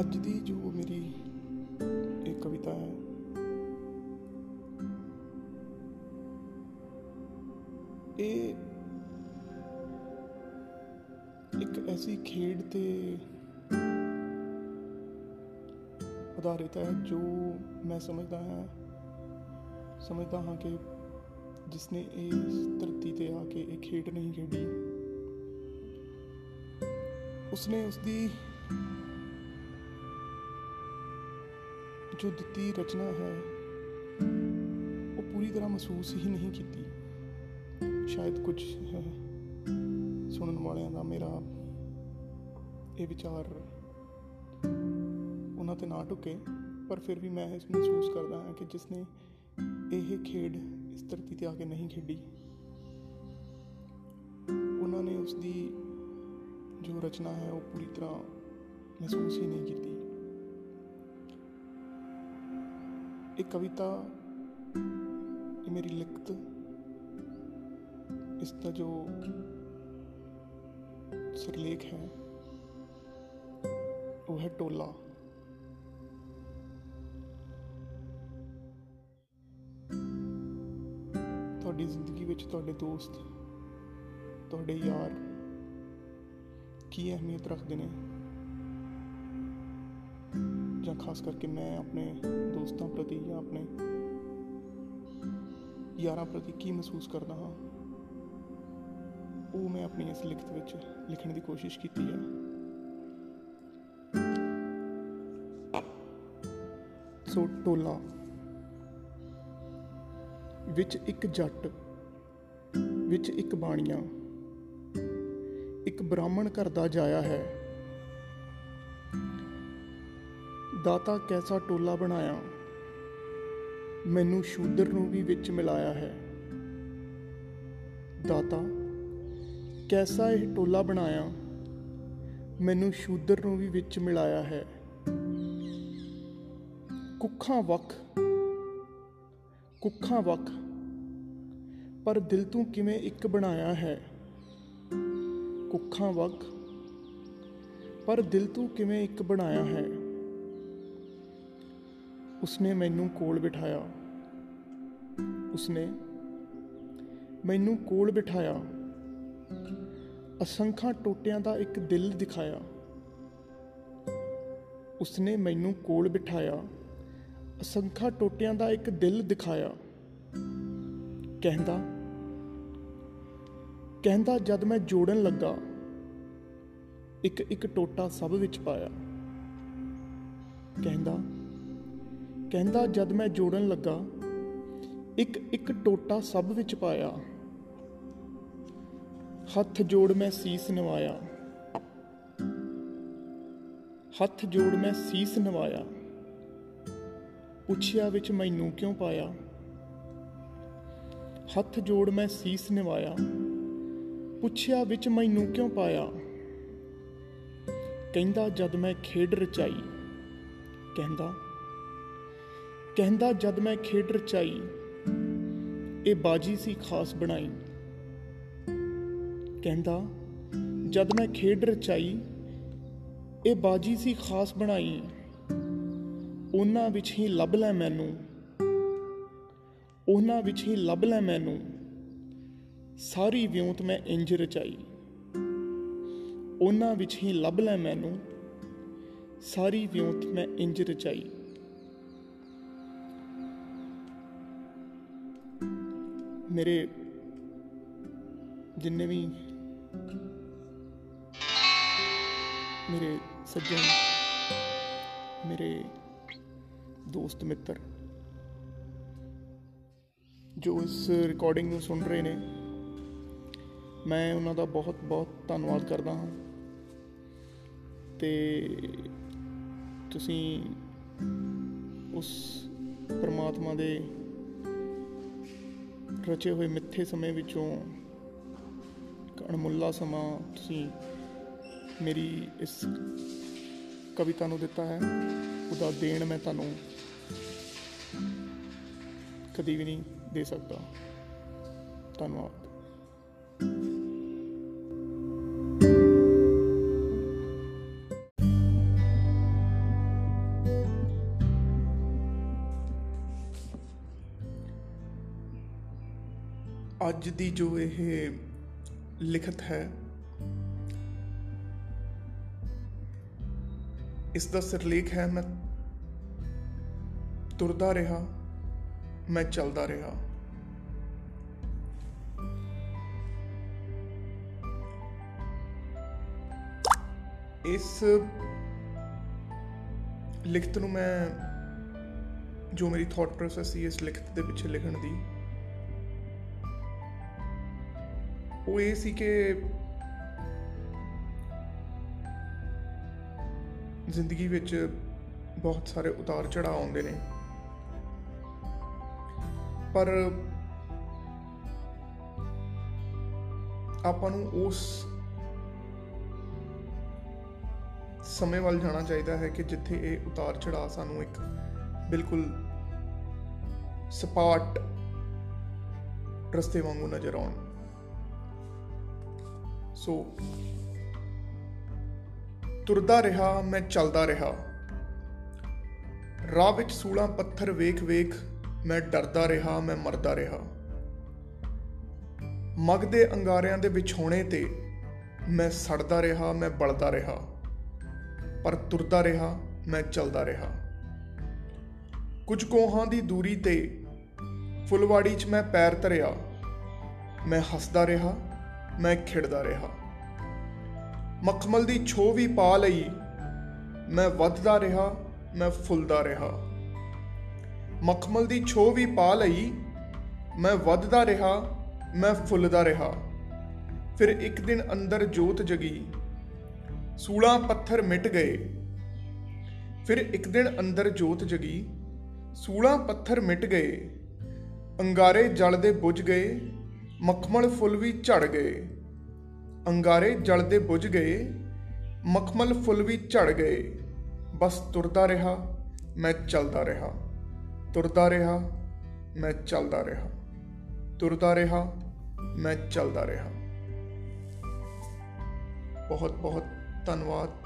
ਅੱਜ ਦੀ ਜੋ ਮੇਰੀ ਇਹ ਕਵਿਤਾ ਹੈ, ਇਹ ਇੱਕ ਐਸੀ ਖੇਡ ਤੇ ਆਧਾਰਿਤ ਹੈ ਜੋ ਮੈਂ ਸਮਝਦਾ ਹਾਂ ਸਮਝਦਾ ਹਾਂ ਕਿ ਜਿਸਨੇ ਇਸ ਧਰਤੀ ਤੇ ਆ ਕੇ ਇਹ ਖੇਡ ਨਹੀਂ ਖੇਡੀ, ਉਸਨੇ ਉਸਦੀ ਜੋ ਦਿੱਤੀ ਰਚਨਾ ਹੈ ਉਹ ਪੂਰੀ ਤਰ੍ਹਾਂ ਮਹਿਸੂਸ ਹੀ ਨਹੀਂ ਕੀਤੀ। ਸ਼ਾਇਦ ਕੁਝ ਅਹ, ਸੁਣਨ ਵਾਲਿਆਂ ਦਾ ਮੇਰਾ ਇਹ ਵਿਚਾਰ ਉਹਨਾਂ ਤੇ ਨਾ ਟੁਕੇ ਪਰ ਫਿਰ ਵੀ ਮੈਂ ਇਸ ਮਹਿਸੂਸ ਕਰਦਾ ਹਾਂ ਕਿ ਜਿਸਨੇ ਇਹ ਖੇਡ ਇਸ ਧਰਤੀ ਤੇ ਆ ਕੇ ਨਹੀਂ ਖੇਡੀ। ਉਹਨਾਂ ਨੇ ਉਸ ਦੀ ਜੋ ਰਚਨਾ ਹੈ ਉਹ ਪੂਰੀ ਤਰ੍ਹਾਂ ਮਹਿਸੂਸ ਹੀ ਨਹੀਂ ਕੀਤੀ। ਇਹ ਕਵਿਤਾ ਇਹ ਮੇਰੀ ਲਿਖਤ ਇਸ ਦਾ ਜੋ ਸਿਰਲੇਖ ਹੈ ਉਹ ਹੈ ਟੋਲਾ ਤੁਹਾਡੀ ਜ਼ਿੰਦਗੀ ਵਿੱਚ ਤੁਹਾਡੇ ਦੋਸਤ ਤੁਹਾਡੇ ਯਾਰ ਕੀ ਅਹਿਮੀਅਤ ਰੱਖਦੇ ਨੇ ਜਾਂ ਖਾਸ ਕਰਕੇ ਮੈਂ ਆਪਣੇ ਦੋਸਤਾਂ ਪ੍ਰਤੀ ਜਾਂ ਆਪਣੇ ਯਾਰਾਂ ਪ੍ਰਤੀ ਕੀ ਮਹਿਸੂਸ ਕਰਦਾ ਹਾਂ, ਉਹ ਮੈਂ ਆਪਣੀ ਇਸ ਲਿਖਤ ਵਿੱਚ ਲਿਖਣ ਦੀ ਕੋਸ਼ਿਸ਼ ਕੀਤੀ ਹੈ। ਸੋ ਟੋਲਾ, ਵਿੱਚ ਇੱਕ ਜੱਟ, ਵਿੱਚ ਇੱਕ ਬਾਣੀਆਂ, ਇੱਕ ਬ੍ਰਾਹਮਣ ਘਰ ਦਾ ਜਾਇਆ ਹੈ। ਦਾਤਾ ਕੈਸਾ ਟੋਲਾ ਬਣਾਇਆ? ਮੈਨੂੰ ਸ਼ੂਦਰ ਨੂੰ ਵੀ ਵਿੱਚ ਮਿਲਾਇਆ ਹੈ। ਦਾਤਾ, ਕੈਸਾ ਇਹ ਟੋਲਾ ਬਣਾਇਆ? ਮੈਨੂੰ ਸ਼ੂਦਰ ਨੂੰ ਵੀ ਵਿੱਚ ਮਿਲਾਇਆ ਹੈ। ਕੁੱਖਾਂ ਵੱਖ ਕੁੱਖਾਂ ਵੱਖ, ਪਰ ਦਿਲ ਤੂੰ ਕਿਵੇਂ ਇੱਕ ਬਣਾਇਆ ਹੈ? ਕੁੱਖਾਂ ਵੱਖ, ਪਰ ਦਿਲ ਤੂੰ ਕਿਵੇਂ ਇੱਕ ਬਣਾਇਆ ਹੈ? ਉਸਨੇ ਮੈਨੂੰ ਕੋਲ ਬਿਠਾਇਆ। ਉਸਨੇ ਮੈਨੂੰ ਕੋਲ ਬਿਠਾਇਆ। ਅਸੰਖਾਂ ਟੋਟਿਆਂ ਦਾ ਇੱਕ ਦਿਲ ਦਿਖਾਇਆ। ਉਸਨੇ ਮੈਨੂੰ ਕੋਲ ਬਿਠਾਇਆ। ਅਸੰਖਾਂ ਟੋਟਿਆਂ ਦਾ ਇੱਕ ਦਿਲ ਦਿਖਾਇਆ। ਕਹਿੰਦਾ ਕਹਿੰਦਾ ਜਦ ਮੈਂ ਜੋੜਨ ਲੱਗਾ ਇੱਕ ਇੱਕ ਟੋਟਾ ਸਭ ਵਿੱਚ ਪਾਇਆ। ਕਹਿੰਦਾ ਕਹਿੰਦਾ, ਜਦ ਮੈਂ ਜੋੜਨ ਲੱਗਾ, ਇੱਕ ਇੱਕ ਟੋਟਾ ਸਭ ਵਿੱਚ ਪਾਇਆ। ਹੱਥ ਜੋੜ ਮੈਂ ਸੀਸ ਨਵਾਇਆ। ਹੱਥ ਜੋੜ ਮੈਂ ਸੀਸ ਨਵਾਇਆ। ਪੁੱਛਿਆ ਵਿੱਚ ਮੈਨੂੰ ਕਿਉਂ ਪਾਇਆ? ਹੱਥ ਜੋੜ ਮੈਂ ਸੀਸ ਨਿਵਾਇਆ। ਪੁੱਛਿਆ ਵਿੱਚ ਮੈਨੂੰ ਕਿਉਂ ਪਾਇਆ? ਕਹਿੰਦਾ, ਜਦ ਮੈਂ ਖੇਡ ਰਚਾਈ। ਕਹਿੰਦਾ ਕਹਿੰਦਾ, ਜਦ ਮੈਂ ਖੇਡ ਰਚਾਈ ਇਹ ਬਾਜੀ ਸੀ ਖਾਸ ਬਣਾਈ। ਕਹਿੰਦਾ, ਜਦ ਮੈਂ ਖੇਡ ਰਚਾਈ ਇਹ ਬਾਜੀ ਸੀ ਖਾਸ ਬਣਾਈ। ਉਹਨਾਂ ਵਿੱਚ ਹੀ ਲੱਭ ਲੈ ਮੈਨੂੰ। ਉਹਨਾਂ ਵਿੱਚ ਹੀ ਲੱਭ ਲੈ ਮੈਨੂੰ। ਸਾਰੀ ਵਿਉਂਤ ਮੈਂ ਇੰਜ ਰਚਾਈ। ਉਹਨਾਂ ਵਿੱਚ ਹੀ ਲੱਭ ਲੈ ਮੈਨੂੰ। ਸਾਰੀ ਵਿਉਂਤ ਮੈਂ ਇੰਜ ਰਚਾਈ। ਮੇਰੇ ਜਿੰਨੇ ਵੀ ਮੇਰੇ ਸੱਜਣ, ਮੇਰੇ ਦੋਸਤ ਮਿੱਤਰ ਜੋ ਇਸ ਰਿਕਾਰਡਿੰਗ ਨੂੰ ਸੁਣ ਰਹੇ ਨੇ, ਮੈਂ ਉਹਨਾਂ ਦਾ ਬਹੁਤ ਬਹੁਤ ਧੰਨਵਾਦ ਕਰਦਾ ਹਾਂ। ਤੇ ਤੁਸੀਂ ਉਸ ਪ੍ਰਮਾਤਮਾ ਦੇ ਰਚੇ ਹੋਏ ਮਿੱਥੇ ਸਮੇਂ ਵਿੱਚੋਂ ਇੱਕ ਅਣਮੁੱਲਾ ਸਮਾਂ ਤੁਸੀਂ ਮੇਰੀ ਇਸ ਕਵਿਤਾ ਨੂੰ ਦਿੱਤਾ ਹੈ। ਉਹਦਾ ਦੇਣ ਮੈਂ ਤੁਹਾਨੂੰ ਕਦੀ ਵੀ ਨਹੀਂ ਦੇ ਸਕਦਾ। ਧੰਨਵਾਦ। ਅੱਜ ਦੀ ਜੋ ਇਹ ਲਿਖਤ ਹੈ, ਇਸ ਦਾ ਸਿਰਲੇਖ ਹੈ, ਮੈਂ ਤੁਰਦਾ ਰਿਹਾ, ਮੈਂ ਚੱਲਦਾ ਰਿਹਾ। ਇਸ ਲਿਖਤ ਨੂੰ ਮੈਂ, ਜੋ ਮੇਰੀ ਥਾਟ ਪ੍ਰੋਸੈਸ ਸੀ, ਇਸ ਲਿਖਤ ਦੇ ਪਿੱਛੇ ਲਿਖਣ ਦੀ ਉਹ ਇਹ ਸੀ ਕਿ ਜ਼ਿੰਦਗੀ ਵਿੱਚ ਬਹੁਤ ਸਾਰੇ ਉਤਾਰ ਚੜਾਅ ਆਉਂਦੇ ਨੇ। ਪਰ ਆਪਾਂ ਨੂੰ ਉਸ ਸਮੇਂ ਵੱਲ ਜਾਣਾ ਚਾਹੀਦਾ ਹੈ ਕਿ ਜਿੱਥੇ ਇਹ ਉਤਾਰ ਚੜਾਅ ਸਾਨੂੰ ਇੱਕ ਬਿਲਕੁਲ ਸਪਾਟ ਰਸਤੇ ਵਾਂਗੂ ਨਜ਼ਰ ਆਉਣ। ਸੋ ਤੁਰਦਾ ਰਿਹਾ, ਮੈਂ ਚੱਲਦਾ ਰਿਹਾ। ਰਾਹ ਵਿੱਚ ਸੂਲਾਂ ਪੱਥਰ ਵੇਖ ਵੇਖ ਮੈਂ ਡਰਦਾ ਰਿਹਾ, ਮੈਂ ਮਰਦਾ ਰਿਹਾ। ਮਗ ਦੇ ਅੰਗਾਰਿਆਂ ਦੇ ਵਿਛੋਣੇ ਤੇ ਮੈਂ ਸੜਦਾ ਰਿਹਾ, ਮੈਂ ਬਲਦਾ ਰਿਹਾ। ਪਰ ਤੁਰਦਾ ਰਿਹਾ, ਮੈਂ ਚੱਲਦਾ ਰਿਹਾ। ਕੁਝ ਕੋਹਾਂ ਦੀ ਦੂਰੀ ਤੇ ਫੁੱਲਵਾੜੀ 'ਚ ਮੈਂ ਪੈਰ ਧਰਿਆ। ਮੈਂ ਹੱਸਦਾ ਰਿਹਾ ਮੈਂ ਖਿੜਦਾ ਰਿਹਾ। ਮਖਮਲ ਦੀ ਛੋ ਵੀ ਪਾ ਲਈ। ਮੈਂ ਵੱਧਦਾ ਰਿਹਾ, ਮੈਂ ਫੁੱਲਦਾ ਰਿਹਾ। ਮਖਮਲ ਦੀ ਛੋ ਵੀ ਪਾ ਲਈ। ਮੈਂ ਵੱਧਦਾ ਰਿਹਾ, ਮੈਂ ਫੁੱਲਦਾ ਰਿਹਾ। ਫਿਰ ਇੱਕ ਦਿਨ ਅੰਦਰ ਜੋਤ ਜਗੀ। ਸੂਲਾਂ ਪੱਥਰ ਮਿਟ ਗਏ। ਫਿਰ ਇੱਕ ਦਿਨ ਅੰਦਰ ਜੋਤ ਜਗੀ। ਸੂਲਾਂ ਪੱਥਰ ਮਿਟ ਗਏ। ਅੰਗਾਰੇ ਜਲਦੇ ਬੁਝ ਗਏ। ਮਖਮਲ ਫੁੱਲ ਵੀ ਝੜ ਗਏ। ਅੰਗਾਰੇ ਜਲਦੇ ਬੁਝ ਗਏ। ਮਖਮਲ ਫੁੱਲ ਵੀ ਝੜ ਗਏ। ਬਸ ਤੁਰਦਾ ਰਿਹਾ, ਮੈਂ ਚੱਲਦਾ ਰਿਹਾ। ਤੁਰਦਾ ਰਿਹਾ, ਮੈਂ ਚੱਲਦਾ ਰਿਹਾ। ਤੁਰਦਾ ਰਿਹਾ, ਮੈਂ ਚੱਲਦਾ ਰਿਹਾ। ਬਹੁਤ ਬਹੁਤ ਧੰਨਵਾਦ।